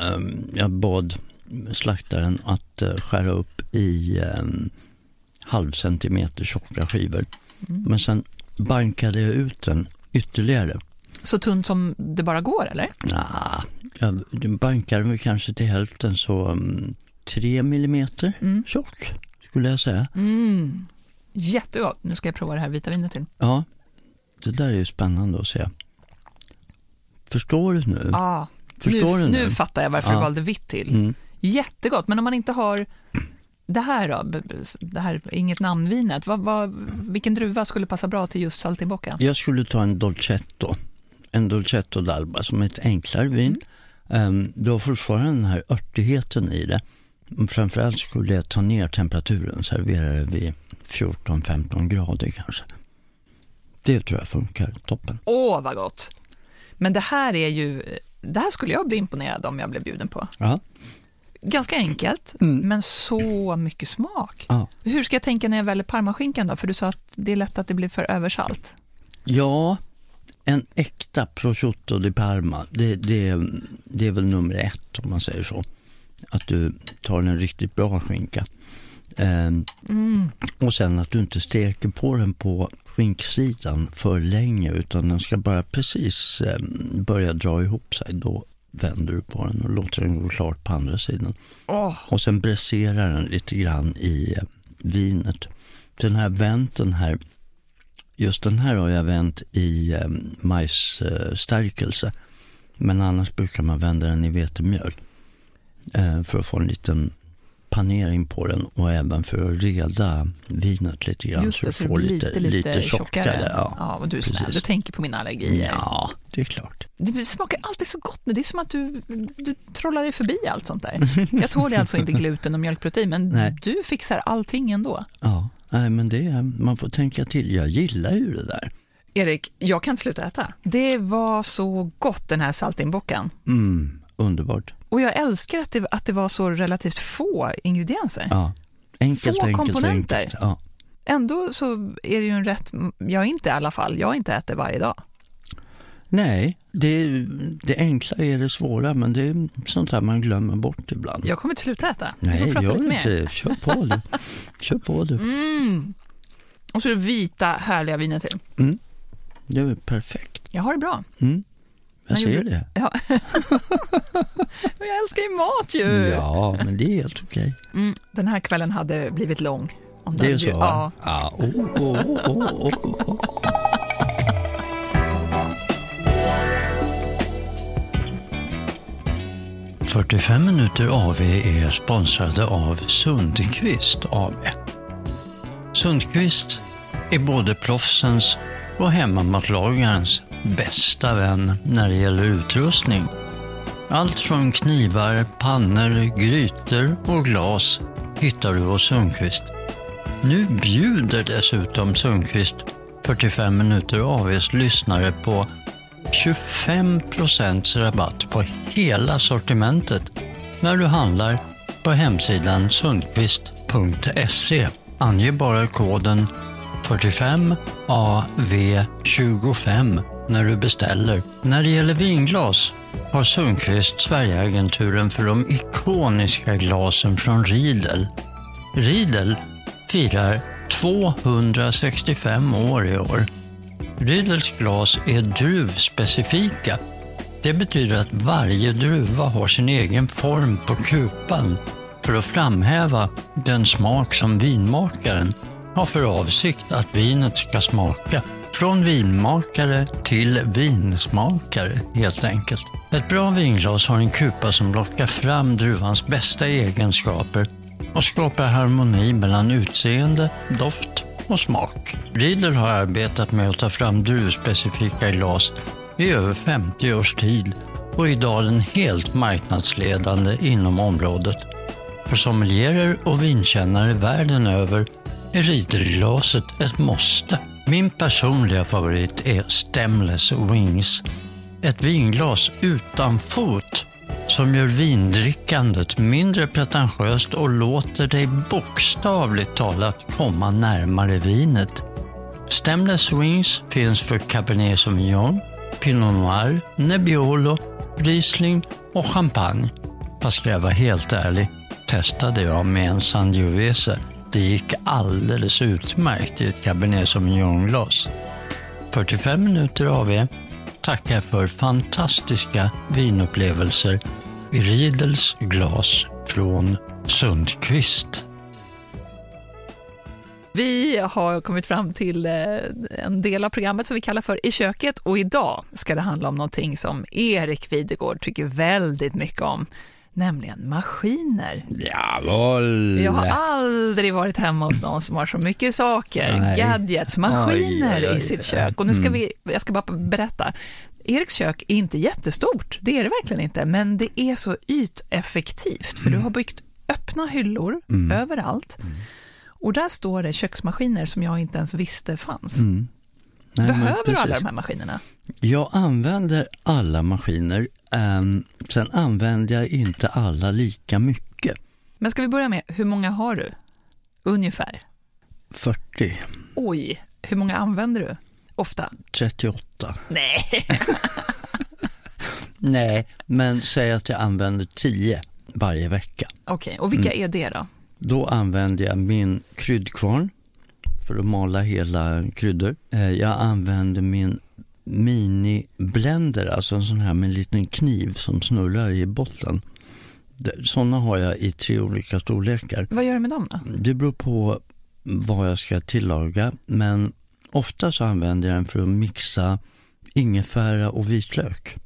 jag bad slaktaren att eh, skära upp i eh, halv centimeter tjocka skivor. Men sen bankade jag ut den ytterligare. Så tunt som det bara går, eller? Nah, jag bankade väl kanske till hälften så um, tre millimeter tjock skulle jag säga. Mm. Jättegott. Nu ska jag prova det här vita vinet till. Ja, Det där är ju spännande att se. Förstår du nu? Ja, Förstår nu, du nu nu? fattar jag varför Ja. du valde vitt till. Mm. Jättegott, men om man inte har det här då, det här inget namnvinet, vad, vad, vilken druva skulle passa bra till just saltimbocca? Jag skulle ta en Dolcetto. En Dolcetto d'Alba som är ett enklare vin. Um, du har fortfarande den här örtigheten i det. Framförallt skulle jag ta ner temperaturen, servera det vid 14-15 grader kanske. Det tror jag funkar toppen. Åh, vad gott! Men det här är ju, det här skulle jag bli imponerad om jag blev bjuden på. Ja. Ganska enkelt, men så mycket smak. Ja. Hur ska jag tänka när jag väljer parmaskinkan då? För du sa att det är lätt att det blir för översalt. Ja, en äkta prosciutto di Parma, det, det, det är väl nummer ett om man säger så. Att du tar en riktigt bra skinka. Ehm, Och sen att du inte steker på den på skinksidan för länge utan den ska bara precis ehm, börja dra ihop sig. Då vänder du på den och låter den gå klart på andra sidan. Åh, Och sen bräserar den lite grann i eh, vinet. Den här vänten här, just den här har jag vänt i eh, majsstärkelse. Men annars brukar man vända den i vetemjöl. Eh, för att få en liten panering på den och även för att reda vinet lite grann. just det, så får det blir lite, lite, lite, tjockare. tjockare. Ja. Ja, och du är snäll, du tänker på mina allergier. ja, det är klart. Det smakar alltid så gott nu. Det är som att du, du trollar dig förbi allt sånt där. Jag tål alltså inte gluten och mjölkprotein, men Nej. du fixar allting ändå. Ja, nej, men det, är- man får tänka till. Jag gillar ju det där. Erik, jag kan inte sluta äta. Det var så gott den här saltimboccan. Mm, underbart. Och jag älskar att det, att det var så relativt få ingredienser. Ja. Enkelt, Få enkelt, komponenter. enkelt. Ja. Ändå så är det ju en rätt, jag inte i alla fall, jag inte äter varje dag. Nej, det, det enkla är det svåra, men det är sånt där man glömmer bort ibland. Jag kommer inte sluta äta. Du Nej, gör inte. Kör på du. Kör på du. Mm. Och så det vita härliga viner till. Det är perfekt. Jag har det bra. Mm. Jag gjorde- det. Ja. Jag älskar ju mat ju. Ja, men det är helt okej. Mm, den här kvällen hade blivit lång. Om Det är så? ju- Ja. ja. Oh, oh, oh, oh, oh, oh. ...45 minuter AV är sponsrade av Sundqvist AB. Sundqvist är både proffsens och hemmamatlagarens bästa vän när det gäller utrustning. Allt från knivar, pannor, grytor och glas hittar du hos Sundqvist. Nu bjuder dessutom Sundqvist 45 minuter AVs lyssnare på 25 rabatt på hela sortimentet när du handlar på hemsidan sundqvist.se. Ange bara koden 45AV25 när du beställer. När det gäller vinglas har Sundqvist Sverigeagenturen för de ikoniska glasen från Riedel. Riedel firar 265 år i år. Riedels glas är druvspecifika. Det betyder att varje druva har sin egen form på kupan för att framhäva den smak som vinmakaren har för avsikt att vinet ska smaka. Från vinmakare till vinsmakare helt enkelt. Ett bra vinglas har en kupa som lockar fram druvans bästa egenskaper och skapar harmoni mellan utseende, doft och smak. Riedel har arbetat med att ta fram druvspecifika glas i över 50 års tid och är idag den helt marknadsledande inom området. För sommelierer och vinkännare världen över är Riedelglaset ett måste. Min personliga favorit är Stemless Wings. Ett vinglas utan fot som gör vindrickandet mindre pretentiöst och låter dig bokstavligt talat komma närmare vinet. Stemless Wings finns för Cabernet Sauvignon, Pinot Noir, Nebbiolo, Riesling och Champagne. Fast ska jag vara helt ärlig testade jag med en Sangiovese. Det gick alldeles utmärkt i ett Cabernet Sauvignon-glas. 45 minuter av er tackar för fantastiska vinupplevelser i Riedels glas från Sundqvist. Vi har kommit fram till eh, en del av programmet som vi kallar för I köket och idag ska det handla om någonting som Erik Videgård tycker väldigt mycket om, nämligen maskiner. Jawohl! Jag har aldrig varit hemma hos någon som har så mycket saker, Nej. gadgets, maskiner Oj, oj, oj. i sitt kök. Och nu ska vi, jag ska bara berätta. Eriks kök är inte jättestort, det är det verkligen inte, men det är så yteffektivt, för du har byggt öppna hyllor överallt. Och där står det köksmaskiner som jag inte ens visste fanns. Nej, Behöver du alla de här maskinerna? Jag använder alla maskiner. ehm, sen använder jag inte alla lika mycket. Men ska vi börja med, hur många har du? Ungefär. 40, Oj, hur många använder du? Ofta? 38. Nej. Nej, men säg att jag använder 10 varje vecka. Okej, och vilka är det då? Då använder jag min kryddkvarn för att mala hela kryddor. Eh, Jag använder min mini-blender, alltså en sån här med en liten kniv som snurrar i botten. Såna har jag i tre olika storlekar. Vad gör du med dem då? Det beror på vad jag ska tillaga, men ofta så använder jag den för att mixa ingefära och vitlök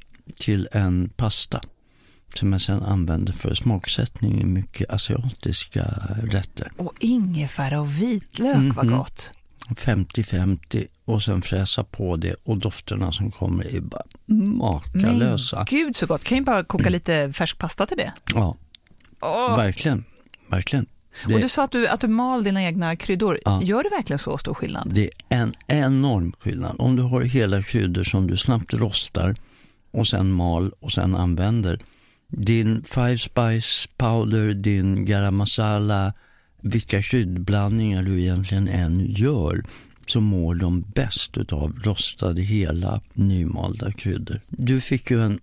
till en pasta som jag sedan använder för smaksättning i mycket asiatiska rätter. Och ingefära och vitlök, vad Mhm. gott. 50-50 och sen fräsa på det och dofterna som kommer är bara Men makalösa. gud så gott, kan ju bara koka lite färsk pasta till det. Ja, Åh. verkligen. verkligen. Det, Och du sa att du, att du mal dina egna kryddor. Ja. Gör det verkligen så stor skillnad? det är en enorm skillnad. Om du har hela kryddor som du snabbt rostar och sen mal och sen använder. Din five spice powder, din garam masala, vilka kryddblandningar du egentligen än gör så mår de bäst av rostade hela nymalda kryddor. Du fick ju en,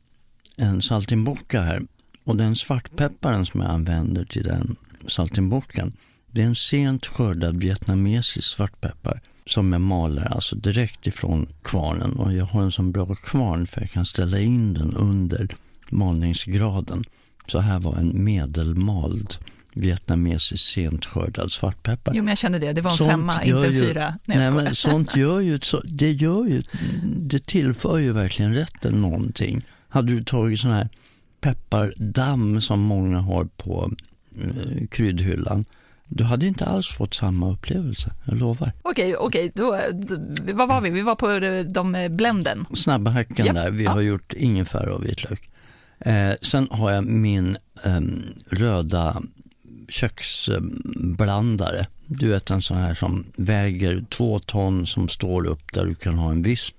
en saltimbocca här och den svartpepparen som jag använder till den saltimboccan det är en sent skördad vietnamesisk svartpeppar som jag maler alltså direkt ifrån kvarnen och jag har en sån bra kvarn för jag kan ställa in den under malningsgraden. Så här var en medelmald vietnamesisk sent skördad svartpeppar. Jo, men jag kände det. Det var en Sånt femma, inte en fyra. Nej, Nej, men sånt gör ju, så, det gör ju, det tillför ju verkligen rätten någonting. Hade du tagit sån här peppardamm som många har på eh, kryddhyllan, du hade inte alls fått samma upplevelse, jag lovar. Okej, okej. Då, då, vad var vi? Vi var på eh, de eh, blenden. Snabba hacken Ja, där, vi ja. har gjort ingefära och vitlök. Eh, sen har jag min eh, röda köksblandare. Du vet en sån här som väger två ton som står upp där du kan ha en visp,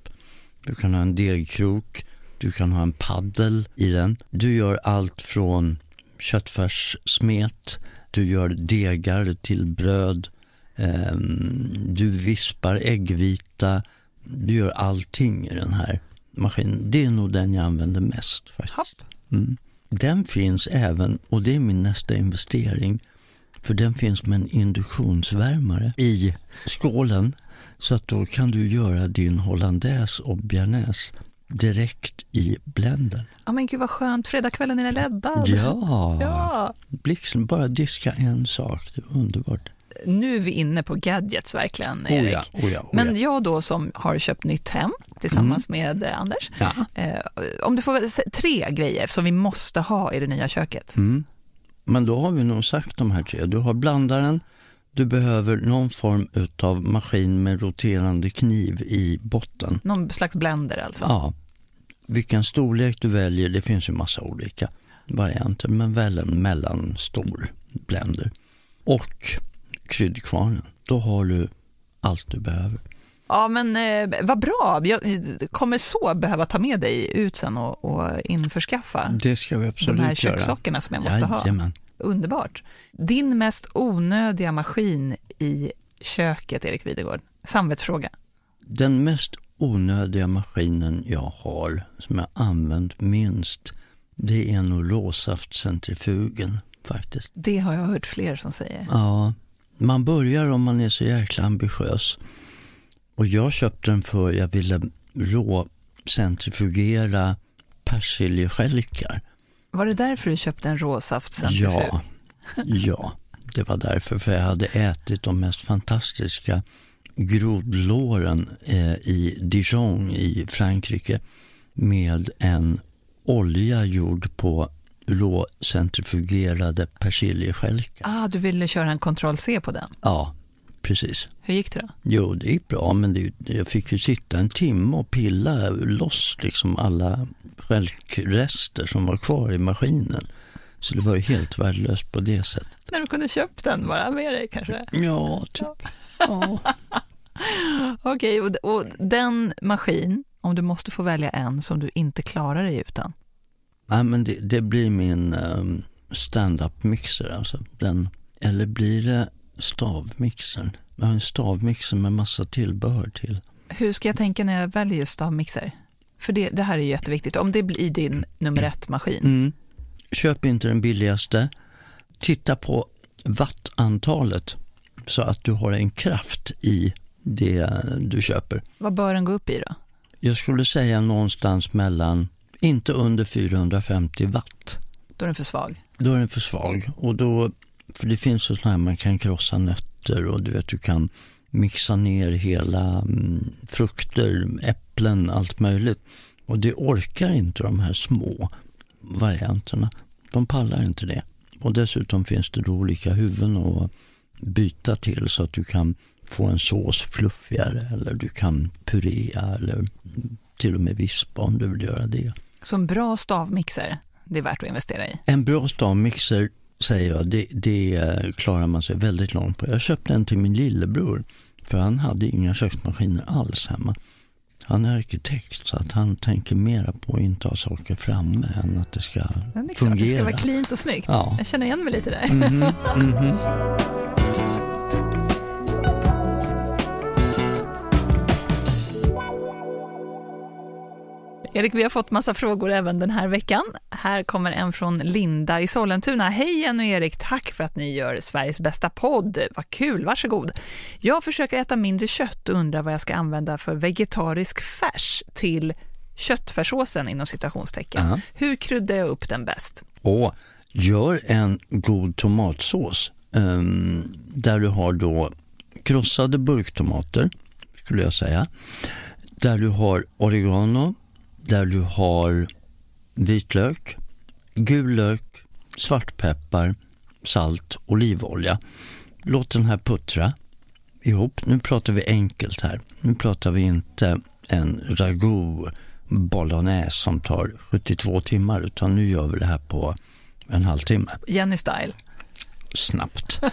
du kan ha en degkrok, du kan ha en paddel i den. Du gör allt från köttfärssmet, du gör degar till bröd, eh, du vispar äggvita, du gör allting i den här maskinen. Det är nog den jag använder mest faktiskt. Mm. Den finns även, och det är min nästa investering, för den finns med en induktionsvärmare i skålen. Så att då kan du göra din hollandaise och bearnaise direkt i blender. Ja, men gud vad skönt. Fredagskvällen är räddad. Ja, Ja. blixten, bara diska en sak, det är underbart. Nu är vi inne på gadgets verkligen, Oh Erik. ja, oh ja, oh Men ja. jag då som har köpt nytt hem tillsammans med eh, Anders. Ja. Eh, om du får tre grejer som vi måste ha i det nya köket. Mm. Men då har vi nog sagt de här tre. Du har blandaren, du behöver någon form av maskin med roterande kniv i botten. Någon slags blender alltså. Ja. Vilken storlek du väljer, det finns ju massa olika varianter, men välj en mellanstor blender. Och kryddkvarnen, då har du allt du behöver. Ja, men eh, vad bra. Jag eh, kommer så behöva ta med dig ut sen och, och införskaffa Det ska vi absolut de här kökssakerna som jag måste ha. Jajamän. Underbart. Din mest onödiga maskin i köket, Erik Videgård? Samvetsfråga. Den mest onödiga maskinen jag har, som jag använt minst, det är nog råsaftcentrifugen faktiskt. Det har jag hört fler som säger. Ja, man börjar om man är så jäkla ambitiös. Och jag köpte den för jag ville råcentrifugera persiljeskälkar. Var det därför du köpte en råsaftcentrifug? Ja, ja, Det var därför, för jag hade ätit de mest fantastiska grodlåren eh, i Dijon i Frankrike med en olja gjord på råcentrifugerade persiljestjälkar. Ah, du ville köra en kontroll C på den. Ja, precis. Hur gick det då? Jo, det gick bra, men det, jag fick ju sitta en timme och pilla loss liksom alla stjälkrester som var kvar i maskinen. Så det var ju helt värdelöst på det sättet. När du kunde köpt den bara med dig kanske? Ja, typ. Ja. Okej, och, och den maskin, om du måste få välja en som du inte klarar dig utan? Nej, men det, det blir min um, stand-up mixer. Alltså. Den, eller blir det stavmixern? Jag har en stavmixer med massa tillbehör till. Hur ska jag tänka när jag väljer stavmixer? För det, det här är jätteviktigt. Om det blir din nummer ett-maskin, Mm. Köp inte den billigaste. Titta på wattantalet så att du har en kraft i det du köper. vad bör den gå upp i då? Jag skulle säga någonstans mellan, inte under 450 watt. Då är den för svag. Då är den för svag. Och då, för det finns sådana här man kan krossa nötter och du vet du kan mixa ner hela mm, frukter, äpplen, allt möjligt. Och det orkar inte de här små varianterna. De pallar inte det. Och dessutom finns det då olika huvuden att byta till så att du kan få en sås fluffigare eller du kan purea eller till och med vispa om du vill göra det. Så en bra stavmixer, det är värt att investera i. En bra stavmixer säger jag, det, det eh, klarar man sig väldigt långt på. Jag köpte en till min lillebror för han hade inga köksmaskiner alls hemma. Han är arkitekt så att han tänker mera på att inte ha saker framme än att det ska Men det ska fungera. vara cleant och snyggt. Ja. Jag känner igen mig lite där. Mhm, mhm. Erik, vi har fått massa frågor även den här veckan. Här kommer en från Linda i Sollentuna. Hej Jenny och Erik, tack för att ni gör Sveriges bästa podd. Vad kul, varsågod. Jag försöker äta mindre kött och undrar vad jag ska använda för vegetarisk färs till köttfärssåsen inom citationstecken. Ja. Hur kryddar jag upp den bäst? Och gör en god tomatsås ehm, där du har då krossade burktomater, skulle jag säga. Där du har oregano, där du har vitlök, gul lök, svartpeppar, salt, olivolja. Låt den här puttra ihop. Nu pratar vi enkelt här. Nu pratar vi inte en ragout bolognese som tar 72 timmar utan nu gör vi det här på en halvtimme. Jenny style. Snabbt.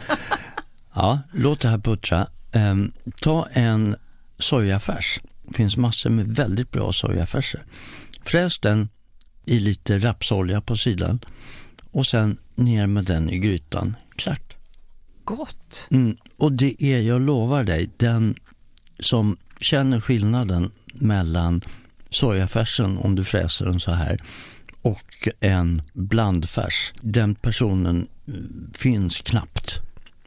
Ja, låt det här puttra. Ehm, ta en sojafärs. Finns massor med väldigt bra sojafärser. Fräs den i lite rapsolja på sidan och sen ner med den i grytan. Klart. Gott. Mm, och det är, jag lovar dig, den som känner skillnaden mellan sojafärsen, om du fräser den så här, och en blandfärs, den personen mm, finns knappt,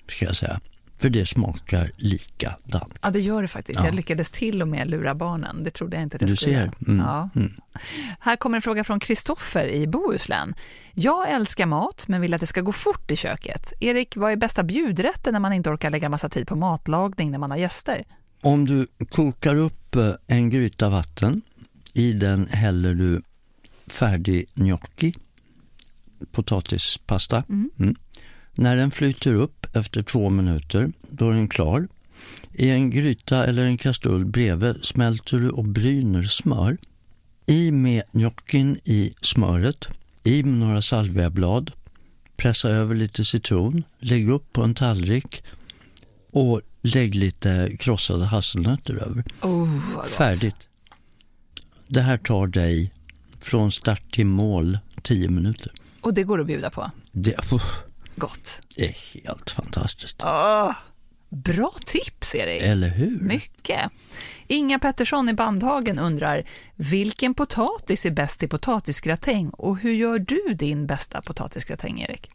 ska jag säga. För det smakar likadant. Ja, det gör det faktiskt. Ja. Jag lyckades till och med lura barnen. Det trodde jag inte att jag Du skulle ser. Mm, Ja. mm. Här kommer en fråga från Kristoffer i Bohuslän. Jag älskar mat, men vill att det ska gå fort i köket. Erik, vad är bästa bjudrätten när man inte orkar lägga massa tid på matlagning när man har gäster? Om du kokar upp eh, en gryta vatten, i den häller du färdig gnocchi, potatispasta. Mm. När den flyter upp efter två minuter, då är den klar. I en gryta eller en kastrull bredvid smälter du och bryner smör. I med gnocchin i smöret, i med några salviablad, pressa över lite citron, lägg upp på en tallrik och lägg lite krossade hasselnötter över. Oh. Färdigt. Det här tar dig från start till mål 10 minuter. Och det går att bjuda på. Det Gott. är helt fantastiskt. Åh, bra tips, Erik. Eller hur? Mycket. Inga Pettersson i Bandhagen undrar, vilken potatis är bäst i potatisgratäng och hur gör du din bästa potatisgratäng, Erik?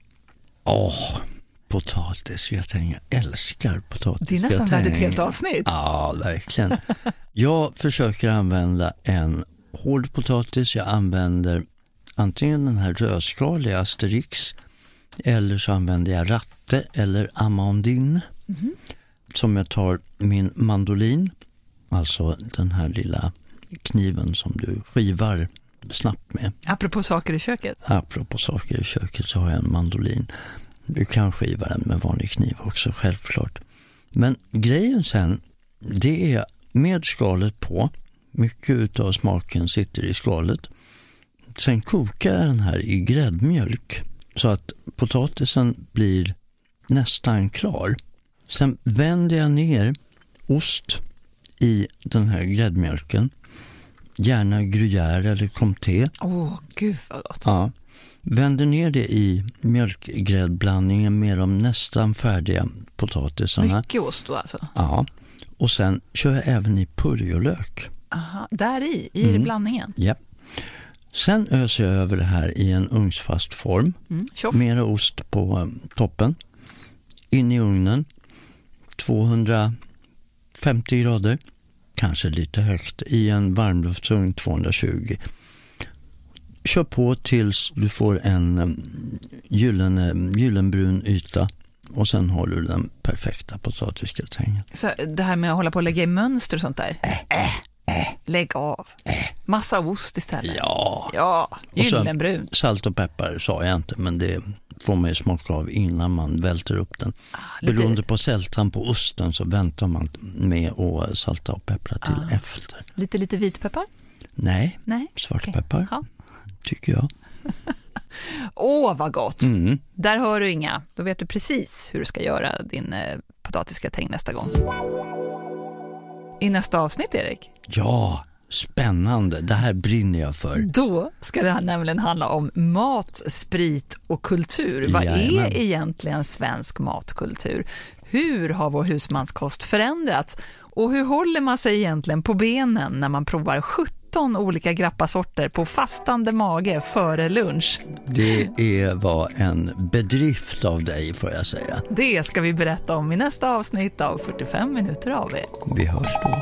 Åh, potatisgratäng. Jag älskar potatisgratäng. Det är nästan värt ett helt avsnitt. Ja, verkligen. Jag försöker använda en hård potatis. Jag använder antingen den här rödskaliga Asterix Eller så använder jag ratte eller amandin. Som jag tar min mandolin, alltså den här lilla kniven som du skivar snabbt med. Apropå saker i köket. Apropå saker i köket så har jag en mandolin. Du kan skiva den med vanlig kniv också, självklart. Men grejen sen, det är med skalet på. Mycket av smaken sitter i skalet. Sen kokar jag den här i gräddmjölk så att potatisen blir nästan klar. Sen vänder jag ner ost i den här gräddmjölken. Gärna gruyère eller comté. Åh, gud vad gott. Ja. Vänder ner det i mjölkgräddblandningen med de nästan färdiga potatisarna. Mycket ost då alltså. Ja. Och sen kör jag även i purjolök. Aha, där i, i blandningen. Ja. Sen öser jag över det här i en ugnsfast form. Mm. Tjoff. Mera ost på eh, toppen. In i ugnen. 250 grader. Kanske lite högt. I en varmluftsugn 220. Kör på tills du får en eh, gyllene, gyllenbrun yta. Och sen har du den perfekta potatisgratängen. Så det här med att hålla på och lägga i mönster och sånt där. Äh, Lägg av. Massa ost istället. Ja. Ja, gyllenbrun. Salt och peppar sa jag inte, men det får man ju smaka av innan man välter upp den. Ah, Beroende på sältan på osten så väntar man med att salta och peppra till Ah. efter. Lite, lite vitpeppar? Nej, Nej. svartpeppar Ja. tycker jag. Åh, vad gott. Mm. Där hör du inga. Då vet du precis hur du ska göra din eh, potatisgratäng nästa gång. I nästa avsnitt, Erik, Ja, spännande. Det här brinner jag för. då ska det här nämligen handla om mat, sprit och kultur. Vad Jajamän. är egentligen svensk matkultur? Hur har vår husmanskost förändrats? Och hur håller man sig egentligen på benen när man provar 17 olika grappasorter på fastande mage före lunch? Det är, var en bedrift av dig får jag säga. Det ska vi berätta om i nästa avsnitt av 45 minuter av er. Vi hörs då.